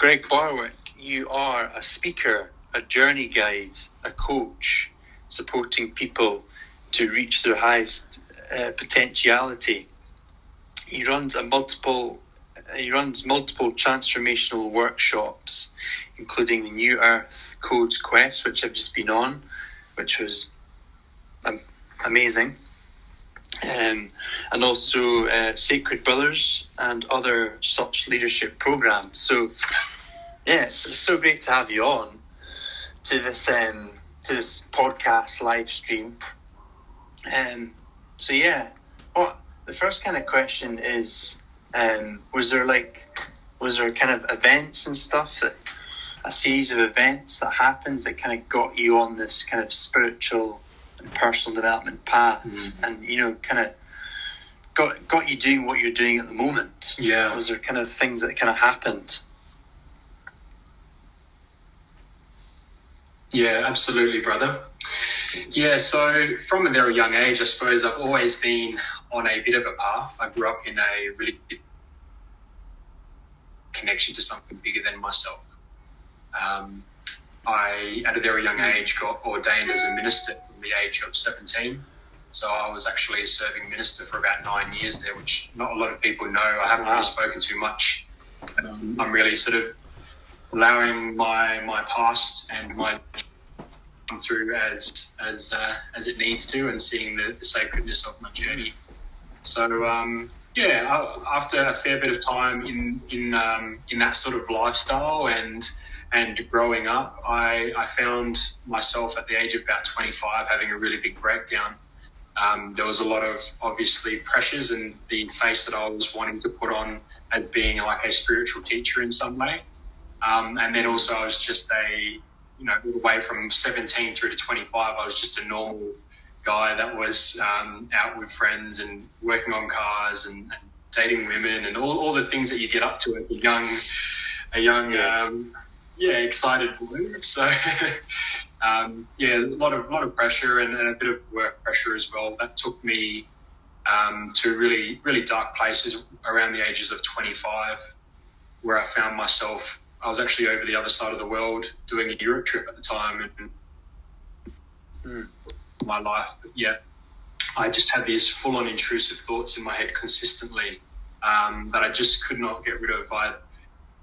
Greg Barwick, you are a speaker, a journey guide, a coach, supporting people to reach their highest uh, potentiality. He runs a multiple. He runs multiple transformational workshops, including the New Earth Codes Quest, which I've just been on, which was um, amazing um, and also uh, Sacred Brothers and other such leadership programs. So, yeah, it's, it's so great to have you on to this um, to this podcast live stream. Um, so yeah, what the first kind of question is: um, Was there like was there kind of events and stuff that a series of events that happened that kind of got you on this kind of spiritual and personal development path, mm-hmm. and you know, kind of got got you doing what you're doing at the moment? Yeah. Was there kind of things that kind of happened? Yeah, absolutely, brother. Yeah, so from a very young age, I suppose I've always been on a bit of a path. I grew up in a really connection to something bigger than myself. Um, I, at a very young age, got ordained as a minister from the age of 17. So I was actually a serving minister for about nine years there, which not a lot of people know. I haven't really spoken too much. Um, I'm really sort of allowing my my past and my through as as uh, as it needs to, and seeing the, the sacredness of my journey. So um, yeah, after a fair bit of time in in um, in that sort of lifestyle and and growing up, I, I found myself at the age of about 25 having a really big breakdown um, there was a lot of obviously pressures and the face that I was wanting to put on as being like a spiritual teacher in some way. Um, and then also I was just a, you know, all the way from 17 through to 25, I was just a normal guy that was um, out with friends and working on cars and, and, dating women and all, all the things that you get up to as a young, a young, yeah, um, yeah excited boy. So um, yeah, a lot of lot of pressure and, and, a bit of work pressure as well. That took me um, to really really dark places around the ages of 25, where I found myself. I was actually over the other side of the world doing a Europe trip at the time, and mm. my life. But yeah, I just had these full on intrusive thoughts in my head consistently um, that I just could not get rid of. I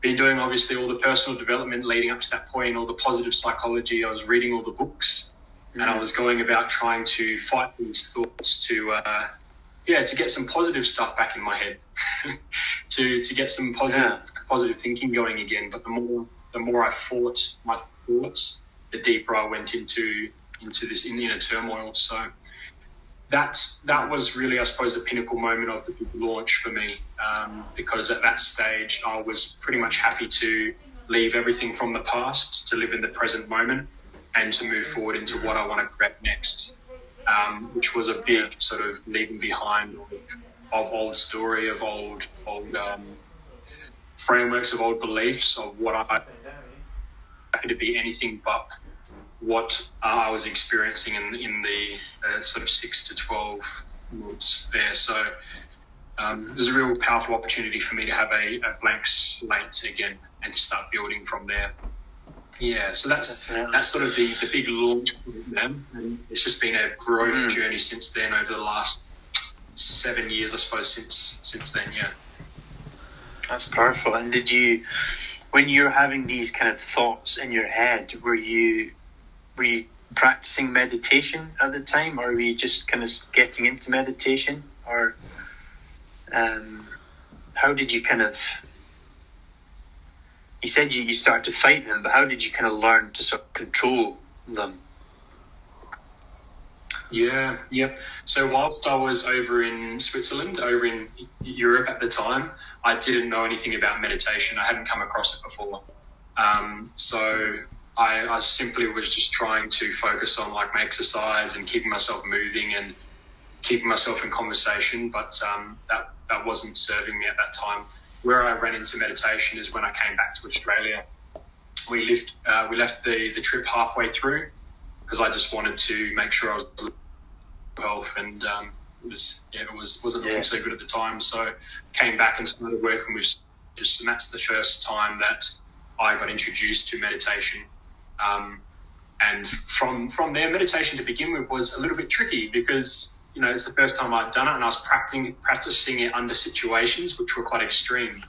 been doing obviously all the personal development leading up to that point, all the positive psychology. I was reading all the books, mm-hmm. and I mm. was going about trying to fight these thoughts to, uh, yeah, to get some positive stuff back in my head, to to get some positive yeah. positive thinking going again. But the more the more I fought my thoughts, the deeper I went into into this inner turmoil. So that that was really, I suppose, the pinnacle moment of the launch for me, um, because at that stage I was pretty much happy to leave everything from the past to live in the present moment and to move forward into what I want to create next, um, which was a big sort of leaving behind of, old story, of old old um, frameworks, of old beliefs, of what I happy to be anything but what I was experiencing in, in the uh, sort of six to 12 months there. So um, it was a real powerful opportunity for me to have a, a, blank slate again and to start building from there. Yeah, so that's that's sort of the, the big launch then. And it's just been a growth mm. journey since then over the last seven years, I suppose, since since then, yeah. That's powerful. And did you, when you're having these kind of thoughts in your head, were you you practicing meditation at the time, or were you just kind of getting into meditation, or um, how did you kind of? You said you, you started to fight them, but how did you kind of learn to sort of control them? Yeah, yeah. So whilst I was over in Switzerland, over in Europe at the time, I didn't know anything about meditation. I hadn't come across it before. Um, so I, I simply was just trying to focus on like my exercise and keeping myself moving and keeping myself in conversation, but um, that that wasn't serving me at that time. Where I ran into meditation is when I came back to Australia. We left uh, we left the the trip halfway through because I just wanted to make sure I was health and um, it was yeah it was wasn't looking yeah. so good at the time. So came back and started working with just and that's the first time that I got introduced to meditation. Um, and from from there, meditation to begin with was a little bit tricky because you know it's the first time I'd done it, and I was practicing practicing it under situations which were quite extreme.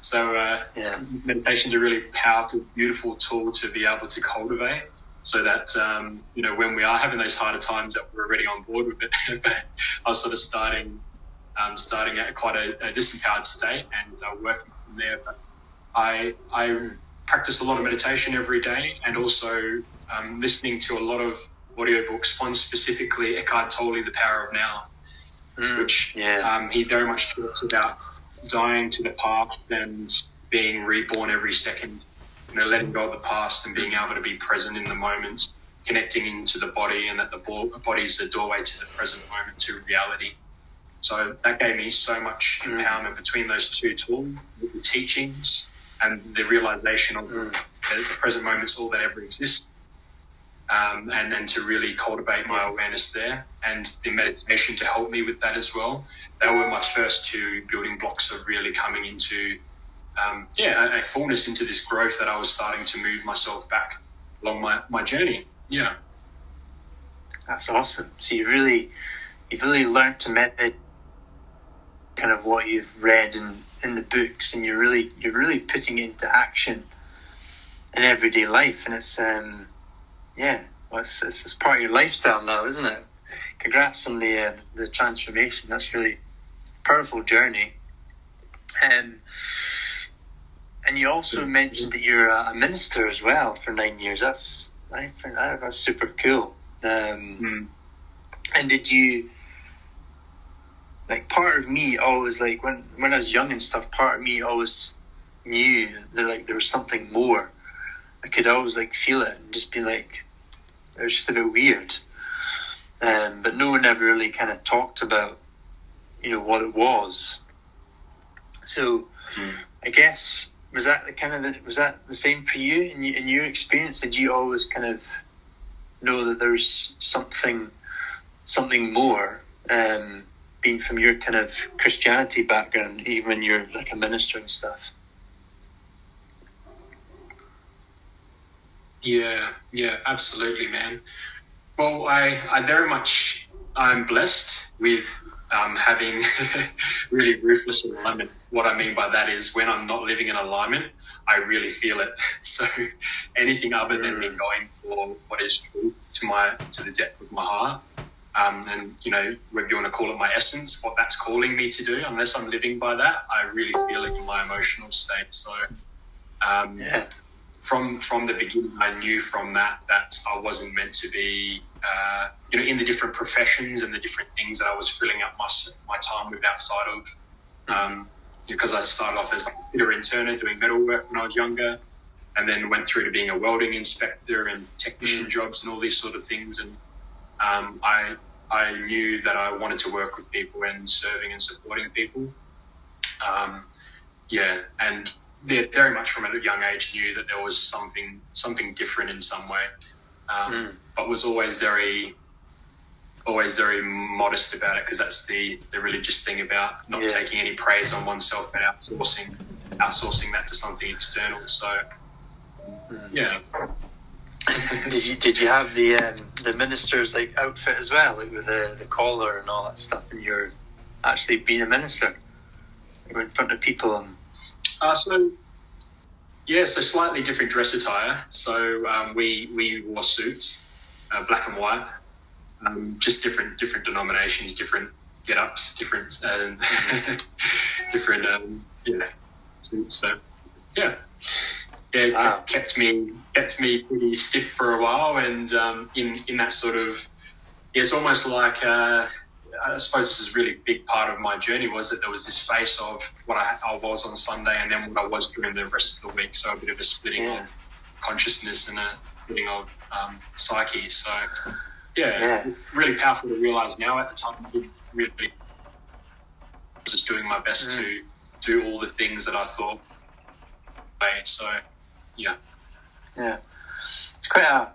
So uh, yeah. meditation is a really powerful, beautiful tool to be able to cultivate, so that um, you know when we are having those harder times, that we're already on board with it. but I was sort of starting um, starting at quite a, a disempowered state and uh, working from there. But I I practice a lot of meditation every day, and also um, listening to a lot of audiobooks. One specifically, Eckhart Tolle, The Power of Now, mm, which yeah. um, he very much talks about dying to the past and being reborn every second. You know, letting go of the past and being able to be present in the moment, connecting into the body, and that the body is the doorway to the present moment, to reality. So that gave me so much mm. empowerment between those two tools, the teachings and the realization of mm. the, the present moment is all that ever exists um, and, and to really cultivate my awareness there and the meditation to help me with that as well. They were my first two building blocks of really coming into, um, yeah, a, a, fullness into this growth that I was starting to move myself back along my, my journey. Yeah. That's awesome. So you really, you've really learned to meditate kind of what you've read in, in the books and you're really, you're really putting it into action in everyday life. And it's, um, yeah, well, it's, it's, it's, part of your lifestyle now, isn't it? Congrats on the uh, the transformation. That's really a powerful journey. Um, and you also mentioned that you're a minister as well for nine years. That's I think that's super cool. Um, mm. And did you like part of me always like when when I was young and stuff? Part of me always knew that like there was something more. I could always like feel it and just be like, it was just a bit weird. Um, but no one ever really kind of talked about, you know, what it was. So, mm. I guess was that the kind of the, was that the same for you in, in your experience? Did you always kind of know that there's something something more, um, from your kind of Christianity background, even when you're like a minister and stuff? Yeah, yeah, absolutely, man. Well, I, I very much, I'm blessed with um, having really ruthless alignment. What I mean by that is when I'm not living in alignment, I really feel it. So anything other than me mm. going for what is true to my to the depth of my heart, um, and you know whether you want to call it my essence, what that's calling me to do, unless I'm living by that, I really feel it in my emotional state. So um, yeah from from the beginning, I knew from that that I wasn't meant to be, uh, you know, in the different professions and the different things that I was filling up my my time with outside of. Um, because I started off as like a fitter and turner doing metal work when I was younger, and then went through to being a welding inspector and technician mm. jobs and all these sort of things. And um, I I knew that I wanted to work with people and serving and supporting people. Um, yeah, and they very much from a young age knew that there was something something different in some way, um, mm. but was always very always very modest about it because that's the the religious thing about not yeah. taking any praise on oneself but outsourcing outsourcing that to something external. So mm. yeah. Did you did you have the um, the minister's like outfit as well, like with the, the collar and all that stuff, and you're actually being a minister? You're in front of people and uh, so, yeah, so slightly different dress attire. So um, we we wore suits, uh, black and white, um, just different different denominations, different get ups, different uh, different um, yeah. Suits. So yeah, yeah, wow. kept me kept me pretty stiff for a while, and um, in in that sort of yeah, it's almost like. Uh, I suppose this is a really big part of my journey was that there was this face of what I, I, was on Sunday and then what I was during the rest of the week. So a bit of a splitting yeah. of consciousness and a splitting of um, psyche. So yeah, yeah, really powerful to realize now. At the time, I didn't really was just doing my best mm. to do all the things that I thought. So yeah, yeah, it's quite a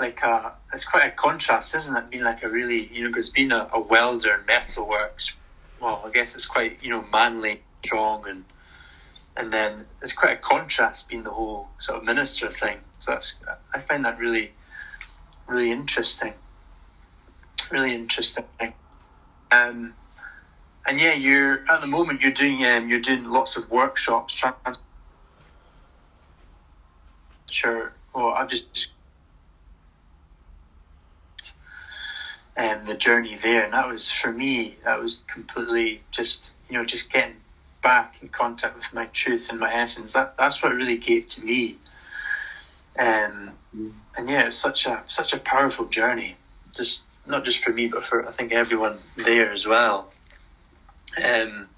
like a, uh, it's quite a contrast, isn't it? Being like a really, you know, because being a, a welder in metalworks, well, I guess it's quite, you know, manly, strong, and and then it's quite a contrast being the whole sort of minister thing. So that's I find that really, really interesting. Really interesting. Um, and yeah, you're at the moment you're doing um, you're doing lots of workshops. Trans- sure. Well, I've just um, the journey there, and that was for me. That was completely just you know just getting back in contact with my truth and my essence. That that's what really gave to me. Um, and yeah, it's such a such a powerful journey. Just not just for me, but for I think everyone there as well. Um,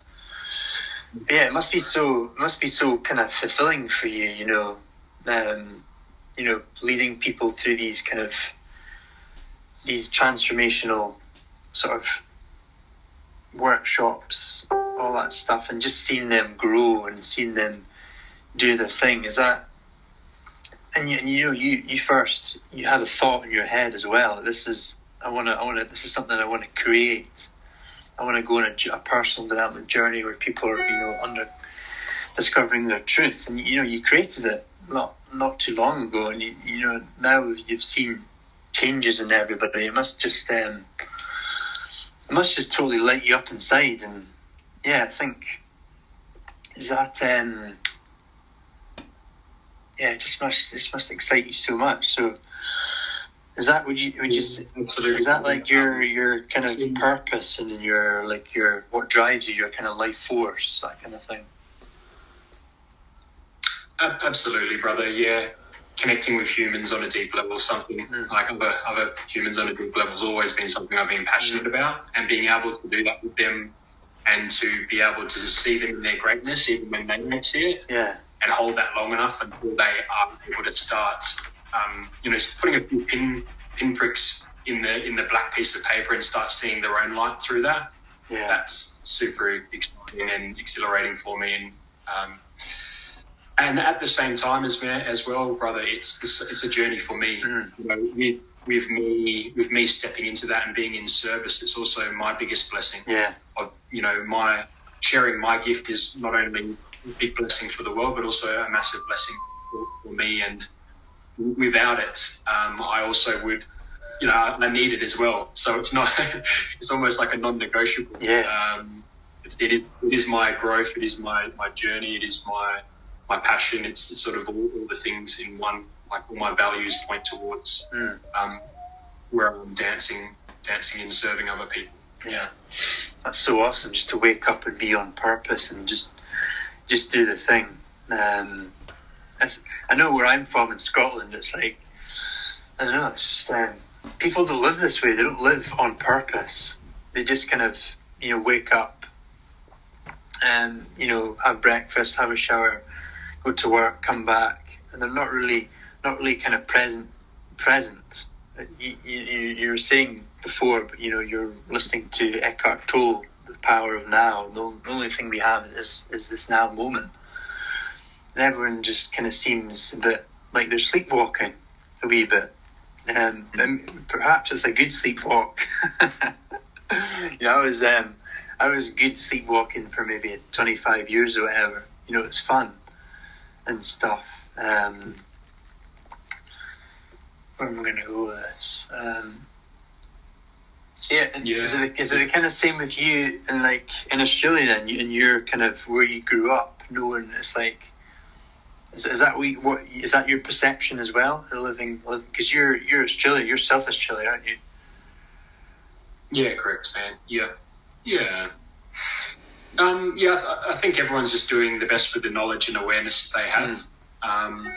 yeah, it must be so must be so kind of fulfilling for you, you know. Um, you know, leading people through these kind of these transformational sort of workshops, all that stuff, and just seeing them grow and seeing them do their thing. Is that and you, and you know you you first you had a thought in your head as well. This is I want to I want to this is something I want to create. I want to go on a, a, personal development journey where people are you know under discovering their truth, and you know you created it not not too long ago, and you, you know now you've seen changes in everybody. It must just um, it must just totally light you up inside, and yeah, I think is that um, yeah, it just must this must excite you so much. So is that would you would you Absolutely. is that like your your kind of purpose and your like your what drives you, your kind of life force, that kind of thing? Absolutely, brother. Yeah, connecting with humans on a deep level, something mm. like other other humans on a deep level, has always been something I've been passionate about, and being able to do that with them, and to be able to see them in their greatness, even when they don't see it. Yeah and hold that long enough until they are able to start, um, you know, putting a few pin pinpricks in the in the black piece of paper and start seeing their own light through that. Yeah. That's super exciting and exhilarating for me, and um, and at the same time as as well, brother, it's this, it's a journey for me. Mm. You know, with, with me with me stepping into that and being in service, it's also my biggest blessing. Yeah. Of you know my sharing my gift is not only a big blessing for the world, but also a massive blessing for, for me. And without it, um, I also would, you know, I need it as well. So it's not, it's almost like a non-negotiable. Yeah. Um, it, it, is, it is my growth. It is my, my journey. It is my, my passion. It's, it's sort of all, all, the things in one, like all my values point towards, mm. um, where I'm dancing, dancing and serving other people. Yeah. That's so awesome just to wake up and be on purpose and just just do the thing. Um, I know where I'm from in Scotland, it's like, I don't know, it's just, um, people don't live this way. They don't live on purpose. They just kind of, you know, wake up and, you know, have breakfast, have a shower, go to work, come back, and they're not really, not really kind of present, present. You, you, you were saying before, but, you know, you're listening to Eckhart Tolle the power of now. The, only thing we have is is this now moment. And everyone just kind of seems a bit like they're sleepwalking a wee bit. Um, and perhaps it's a good sleepwalk. you know, I was um, I was good sleepwalking for maybe twenty five years or whatever. You know, it's fun and stuff. Um, where am I going to go with this? Um, so yeah, yeah. Is it is it kind of same with you and like in Australia then, in your kind of where you grew up, knowing it's like, is, is that we what is that your perception as well? Living because you're you're Australia, you're South Australia, aren't you? Yeah, correct, man. Yeah, yeah. Um, yeah, I, th- I, think everyone's just doing the best with the knowledge and awareness they have. Mm. Um,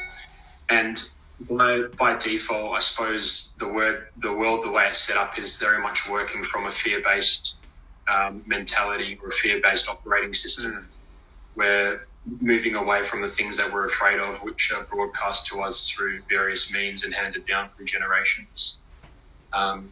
and by, by default, I suppose the word, the world, the way it's set up is very much working from a fear based um, mentality or a fear based operating system We're moving away from the things that we're afraid of, which are broadcast to us through various means and handed down through generations. Um,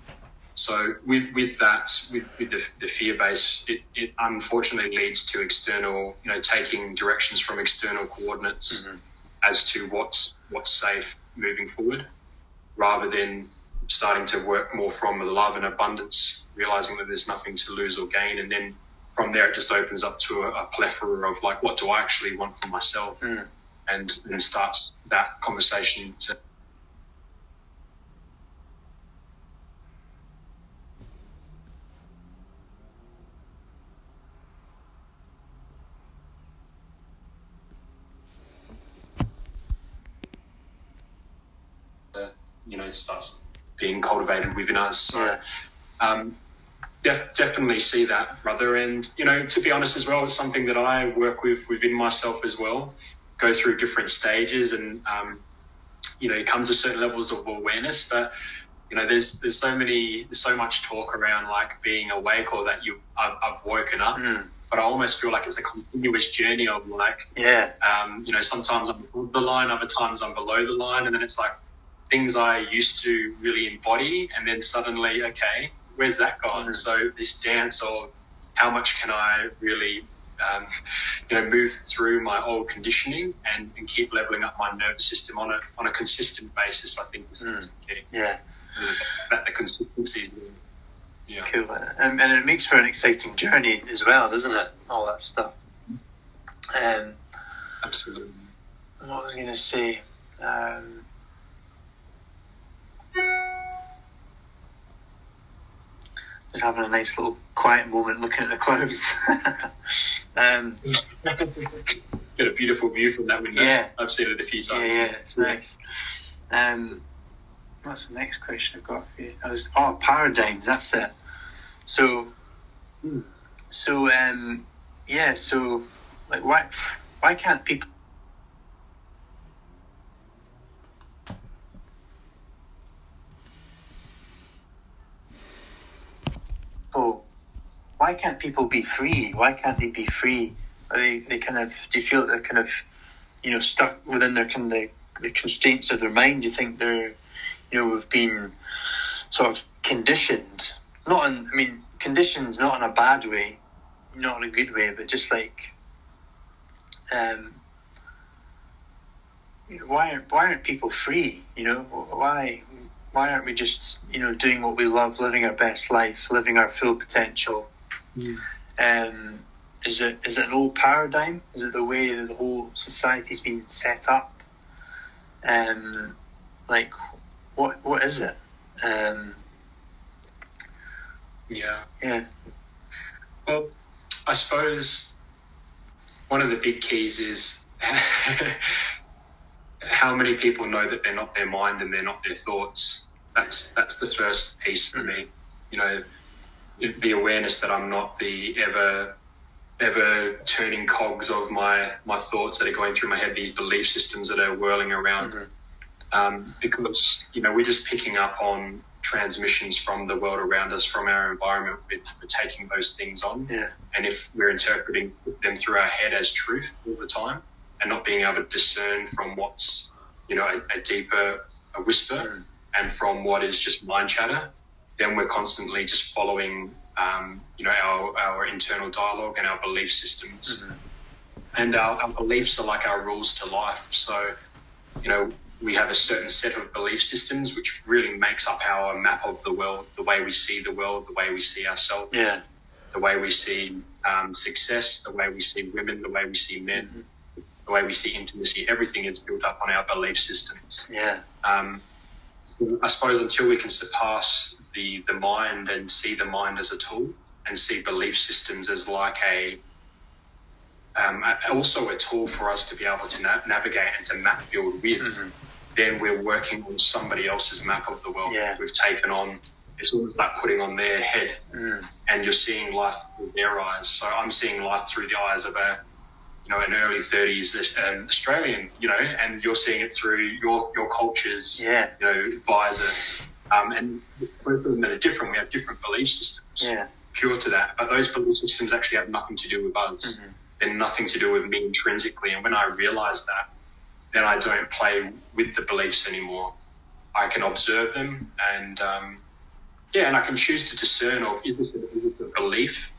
so with, with that, with, with the, the fear base, it, it, unfortunately leads to external, you know, taking directions from external coordinates mm-hmm. as to what's what's safe moving forward rather than starting to work more from love and abundance, realizing that there's nothing to lose or gain, and then from there, it just opens up to a, a plethora of like, what do I actually want for myself, Mm. and then start that conversation to know starts being cultivated within us. So, um, def- definitely see that, brother. And you know, to be honest as well, it's something that I work with within myself as well. Go through different stages, and um, you know, it comes to certain levels of awareness, but. You know, there's there's so many there's so much talk around like being awake or that you've I've, I've woken up, Mm. but I almost feel like it's a continuous journey of like Yeah. um, you know, sometimes I'm above the line, other times I'm below the line, and then it's like things I used to really embody, and then suddenly, okay, where's that gone? Mhm. So this dance of how much can I really, um, you know, move through my old conditioning and, and keep leveling up my nervous system on a on a consistent basis. I think is, Mm. is the key. Yeah. That the consistency. Yeah. Cool. And, and it makes for an exciting journey as well, doesn't it? All that stuff. Um, Absolutely. what was I going to say? Um, just having a nice little quiet moment looking at the clouds. um, Get a beautiful view from that window. Yeah. I've seen it a few times. yeah, it's nice. Um, what's the next question I've got for you? I was, oh, paradigms, that's it. So, Hmm. so, um, yeah, so, like, why, why can't people why can't people be free? Why can't they be free? Are they, they kind of do you feel that they're kind of you know stuck within their kind of the, the constraints of their mind? Do you think they're you know we've been sort of conditioned? Not in I mean conditioned not in a bad way, not in a good way, but just like um why aren't why aren't people free? You know why why aren't we just you know doing what we love, living our best life, living our full potential? Mm. Um, is it is it an old paradigm? Is it the way that the whole society's been set up? Um, like what what is it? Um, Yeah. yeah, Well, I suppose one of the big keys is how many people know that they're not their mind and they're not their thoughts. That's that's the first piece for me. You know, the awareness that I'm not the ever ever turning cogs of my my thoughts that are going through my head. These belief systems that are whirling around. Mhm. Um, because you know we're just picking up on transmissions from the world around us, from our environment. We're, we're taking those things on. yeah, And if we're interpreting them through our head as truth all the time and not being able to discern from what's, you know, a, a deeper a whisper Mm. and from what is just mind chatter, then we're constantly just following, um, you know, our, our internal dialogue and our belief systems. Mhm. And our, our beliefs are like our rules to life. So, you know, we have a certain set of belief systems which really makes up our map of the world, the way we see the world, the way we see ourselves yeah, the way we see um, success, the way we see women, the way we see men, the way we see intimacy. Everything is built up on our belief systems. yeah, Um, I suppose until we can surpass the the mind and see the mind as a tool and see belief systems as like a um, also a tool for us to be able to na- navigate and to map build with, Mhm. then we're working on somebody else's map of the world. Yeah. We've taken on, it's almost like putting on their head mm. and you're seeing life through their eyes. So I'm seeing life through the eyes of a, you know, an early 30s um, Australian, you know, and you're seeing it through your your culture's, yeah, you know, visor. Um, and both of them are different. We have different belief systems, yeah, pure to that. But those belief systems actually have nothing to do with us. Mhm. They're nothing to do with me intrinsically. And when I realize that, then I don't play with the beliefs anymore. I can observe them and, um, yeah, and I can choose to discern of this, is this a belief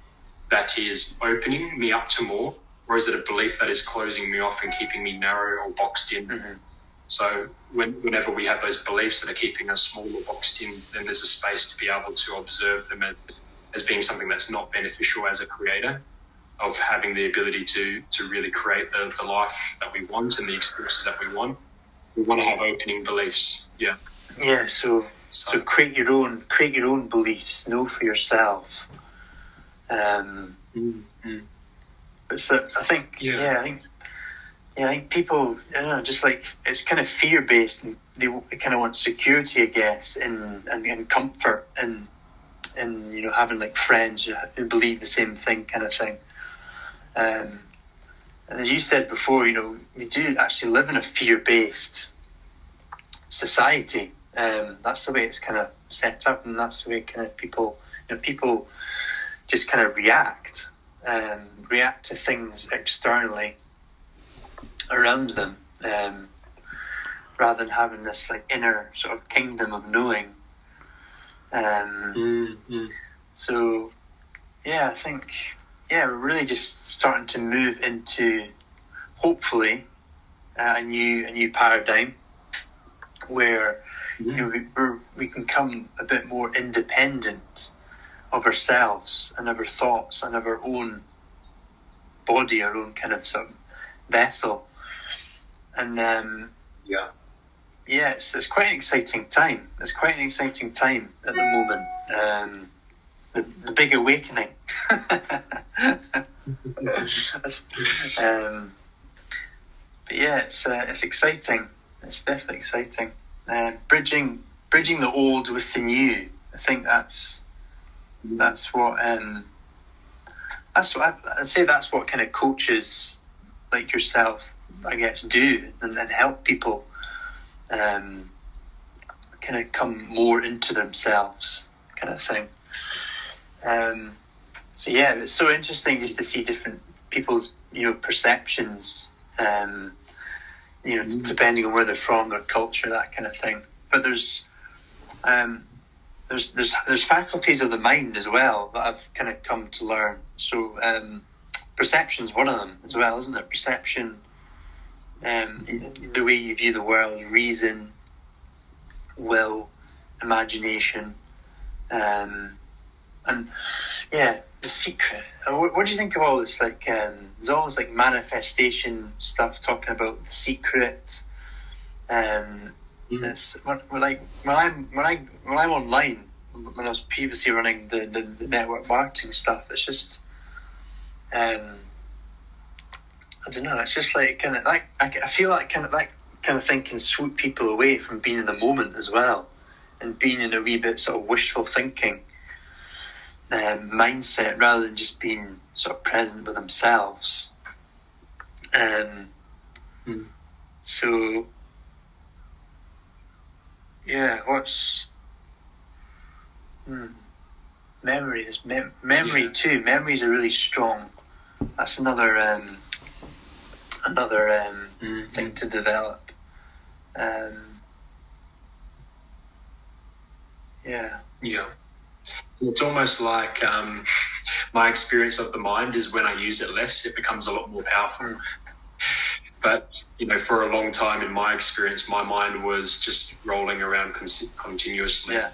that is opening me up to more, or is it a belief that is closing me off and keeping me narrow or boxed in? Mhm. So when, whenever we have those beliefs that are keeping us small or boxed in, then there's a space to be able to observe them as, as being something that's not beneficial as a creator of having the ability to to really create the, the life that we want and the experiences that we want. We want to have opening beliefs. Yeah. Yeah. So so, so create your own create your own beliefs. Know for yourself. Um, mm-hmm. But so I think yeah. yeah I think yeah, I think people, I don't know, just like it's kind of fear based, and they, they kind of want security, I guess, and, and, and comfort, and and you know having like friends who believe the same thing, kind of thing. Um, and as you said before, you know, we do actually live in a fear based society. Um, that's the way it's kind of set up, and that's the way kind of people, you know, people just kind of react, um, react to things externally around them, um, rather than having this like inner sort of kingdom of knowing. Um, mm-hmm. So, yeah, I think yeah, we're really just starting to move into hopefully uh, a new a new paradigm where mm-hmm. you know we, we can come a bit more independent of ourselves and of our thoughts and of our own body, our own kind of sort of vessel. And um, yeah, yeah, it's, it's quite an exciting time. It's quite an exciting time at the moment. Um, the, the big awakening. um, but yeah, it's uh, it's exciting. It's definitely exciting. Uh, bridging bridging the old with the new. I think that's that's what um, that's what I, I'd say. That's what kind of coaches like yourself I guess, do and, and help people um, kind of come more into themselves, kind of thing. Um, so yeah, it's so interesting just to see different people's you know perceptions, um, you know, mm. depending on where they're from, their culture, that kind of thing. But there's um, there's there's there's faculties of the mind as well that I've kind of come to learn. So um, perception's one of them as well, isn't it? Perception um, the way you view the world, reason, will, imagination, um, and yeah, the secret. What, what, do you think of all this? Like, um, there's all this like manifestation stuff talking about the secret. Um, mm. this like when I'm when I when I'm online when I was previously running the, the, the network marketing stuff, it's just um, I don't know. It's just like kind of like I, feel like kind of that kind of thing can swoop people away from being in the moment as well, and being in a wee bit sort of wishful thinking um, mindset rather than just being sort of present with themselves. Um, mm. So yeah, what's hmm, memories? Mem- memory yeah. too. Memories are really strong. That's another. Um, another um, mm-hmm. thing to develop. Um, yeah. Yeah. It's almost like um, my experience of the mind is when I use it less, it becomes a lot more powerful. But you know, for a long time in my experience, my mind was just rolling around con- continuously yeah.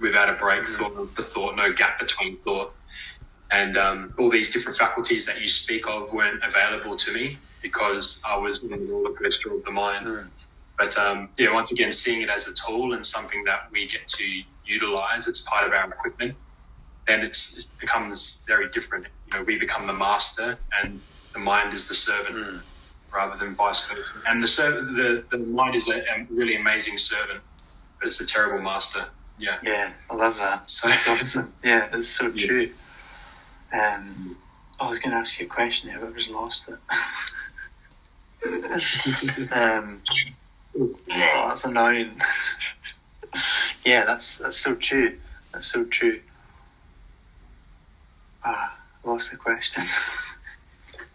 without a break, mm. thought, the thought, no gap between thought. And um, all these different faculties that you speak of weren't available to me because I was in the roller coaster of the mind. Mm. But um, yeah, once again, seeing it as a tool and something that we get to utilize, it's part of our equipment, then it becomes very different. You know, we become the master and the mind is the servant. Mm. Rather than vice versa, and the the the mind is a, really amazing servant, but it's a terrible master. Yeah, yeah, I love that. So awesome. Yeah, that's so yeah. true. Um, I was going to ask you a question there, but I just lost it. um, oh, that's annoying. yeah, that's that's so true. That's so true. Ah, lost the question.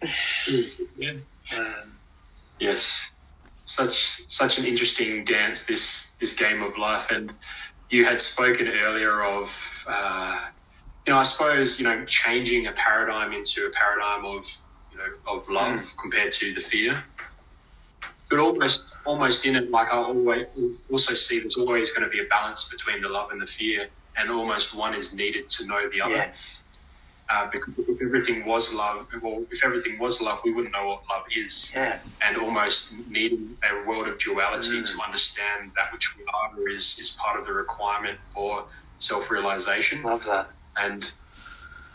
yeah. Um, yes, such such an interesting dance. This this game of life, and you had spoken earlier of. Uh, you know, I suppose you know changing a paradigm into a paradigm of you know of love mm. compared to the fear but almost almost in it, like I always also see there's always going to be a balance between the love and the fear. and almost one is needed to know the other. Yes. Uh, because if everything was love, well, if everything was love, we wouldn't know what love is. Yeah. And almost needing a world of duality Mm. to understand that which we are is, is part of the requirement for self realization. Love that. And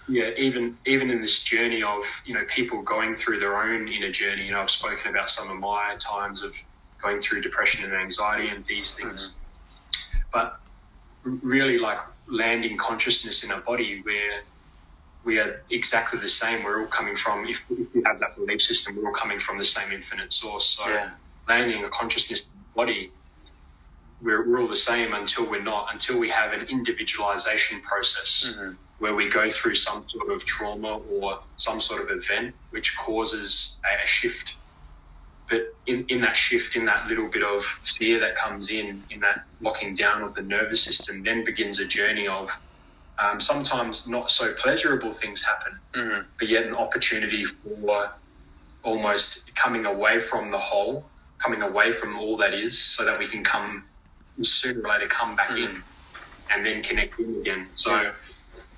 yeah, even even in this journey of you know people going through their own inner journey, you know, I've spoken about some of my times of going through depression and anxiety and these things, but really like landing consciousness in a body where we are exactly the same. We're all coming from if, if we have that belief system, we're all coming from the same infinite source. So Yeah. landing a consciousness body, we're, we're all the same until we're not, until we have an individualization process Mhm. where we go through some sort of trauma or some sort of event which causes a, a shift. But in, in that shift, in that little bit of fear that comes in, in that locking down of the nervous system, then begins a journey of um, sometimes not so pleasurable things happen, Mhm. but yet an opportunity for almost coming away from the whole, coming away from all that is, so that we can come sooner or later come back in and then connect in again. So Yeah.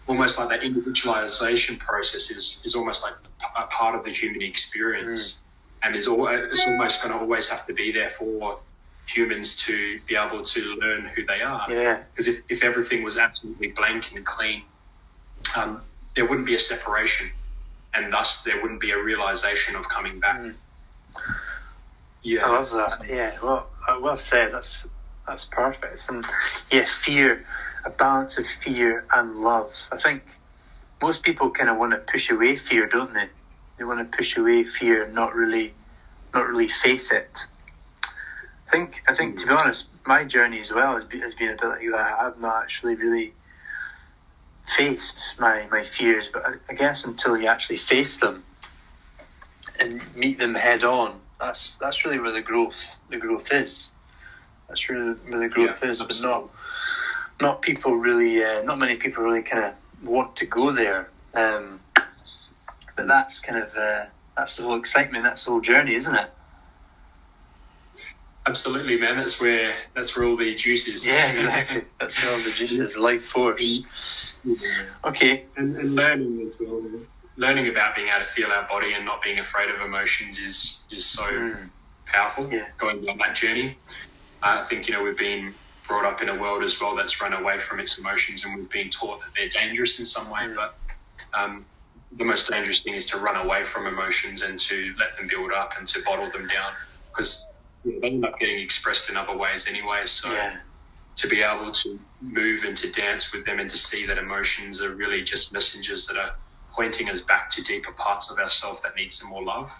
almost like that individualization process is is almost like a part of the human experience, and is al- it's almost going to always have to be there for humans to be able to learn who they are. Yeah. Because if, if everything was absolutely blank and clean, um, there wouldn't be a separation, and thus there wouldn't be a realization of coming back. Mm. Yeah, I love that. Yeah, well, uh, well said. That's that's perfect. And yeah, fear, a balance of fear and love. I think most people kind of want to push away fear, don't they? They want to push away fear, and not really, not really face it. I think. I think to be honest, my journey as well has been, has been a bit like that. I've not actually really faced my my fears, but I, I guess until you actually face them and meet them head on, that's that's really where the growth the growth is. That's really where the growth Yeah, is, but not not people really. Uh, not many people really kind of want to go there. Um, but that's kind of uh, that's the whole excitement. That's the whole journey, isn't it? Absolutely, man. That's where that's where all the juice is. Yeah, exactly. That's all the juice is life force. Okay. and, and learning as well. Learning about being able to feel our body and not being afraid of emotions is is so Mm. powerful. Yeah. Going on that journey, I think you know we've been brought up in a world as well that's run away from its emotions, and we've been taught that they're dangerous in some way. Mm. But um, the most dangerous thing is to run away from emotions and to let them build up and to bottle them down because they end up getting expressed in other ways anyway. So Yeah. to be able to move and to dance with them and to see that emotions are really just messengers that are pointing us back to deeper parts of ourselves that need some more love.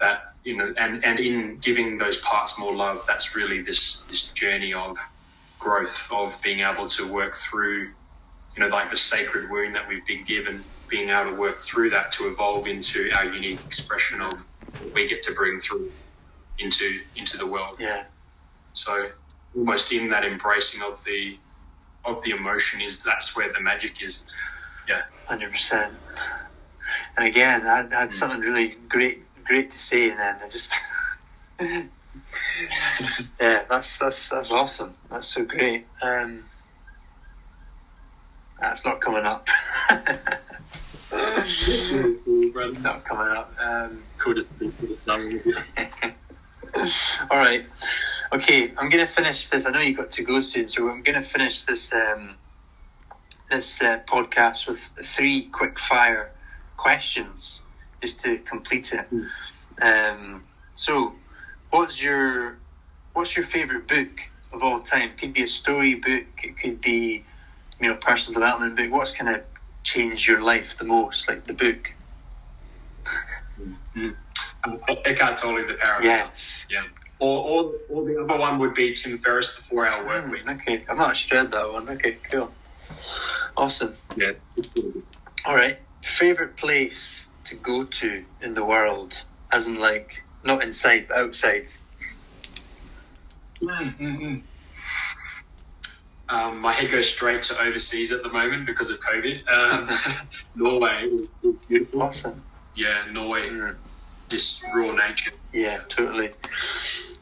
That you know, and and in giving those parts more love, that's really this this journey of growth of being able to work through, you know, like the sacred wound that we've been given, being able to work through that to evolve into our unique expression of what we get to bring through into into the world. Yeah. So almost in that embracing of the of the emotion is that's where the magic is. Yeah. Hundred percent. And again, I I had something really great, great to say, and then I just, yeah, that's that's that's awesome. That's so great. Um, that's not coming up. not coming up. Um, Could have could have done it. all right. Okay, I'm gonna finish this. I know you've got to go soon, so I'm gonna finish this um, this uh, podcast with three quick fire questions just to complete it. Um, so, what's your what's your favorite book of all time? It could be a story book. It could be you know personal development book. What's kind of changed your life the most? Like the book. Eckhart Tolle, The Power. Yes. Yeah. Or, or, or the other one would be Tim Ferriss, The Four Hour Work Mm, Week. okay, I've not read that one. Okay, cool. Awesome. Yeah. All right. Favorite place to go to in the world, as in like not inside, but outside. Mm-hmm. Um, my head goes straight to overseas at the moment because of COVID. Um, Norway is is beautiful. Awesome. Yeah, Norway, Just raw nature. yeah, totally.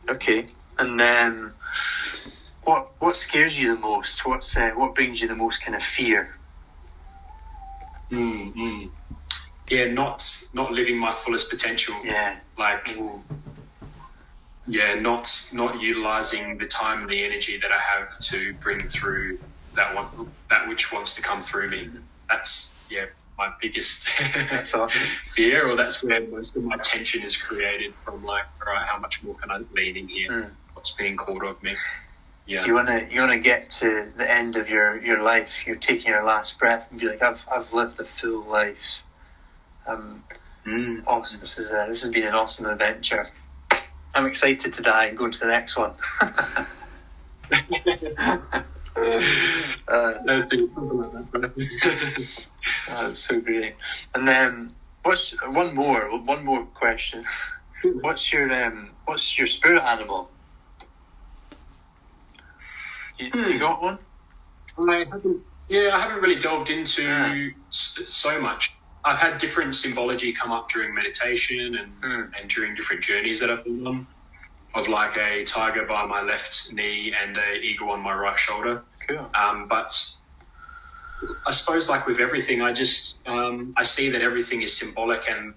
Okay, and then what what scares you the most? What's uh, what brings you the most kind of fear? Mm, mm. Yeah, not not living my fullest potential. Yeah, Like, yeah, not not utilizing the time and the energy that I have to bring through that one that which wants to come through me. That's yeah my biggest awesome. fear, or that's where most of my tension is created from. Like, all right, how much more can I lean in here? Mm. What's being called of me? Yeah. So you wanna you wanna get to the end of your, your life. You're taking your last breath and be like, I've I've lived a full life. Um, Mm. awesome. This is a, this has been an awesome adventure. I'm excited to die and go to the next one. uh, I think something like that. That's so great. And then what's one more? One more question. What's your um? What's your spirit animal? You, you Hmm. got one? I haven't, yeah, I haven't really delved into Yeah. so much. I've had different symbology come up during meditation and, Mm. and during different journeys that I've been on, of like a tiger by my left knee and a eagle on my right shoulder. Cool. Um, but I suppose, like with everything, I just um, I see that everything is symbolic, and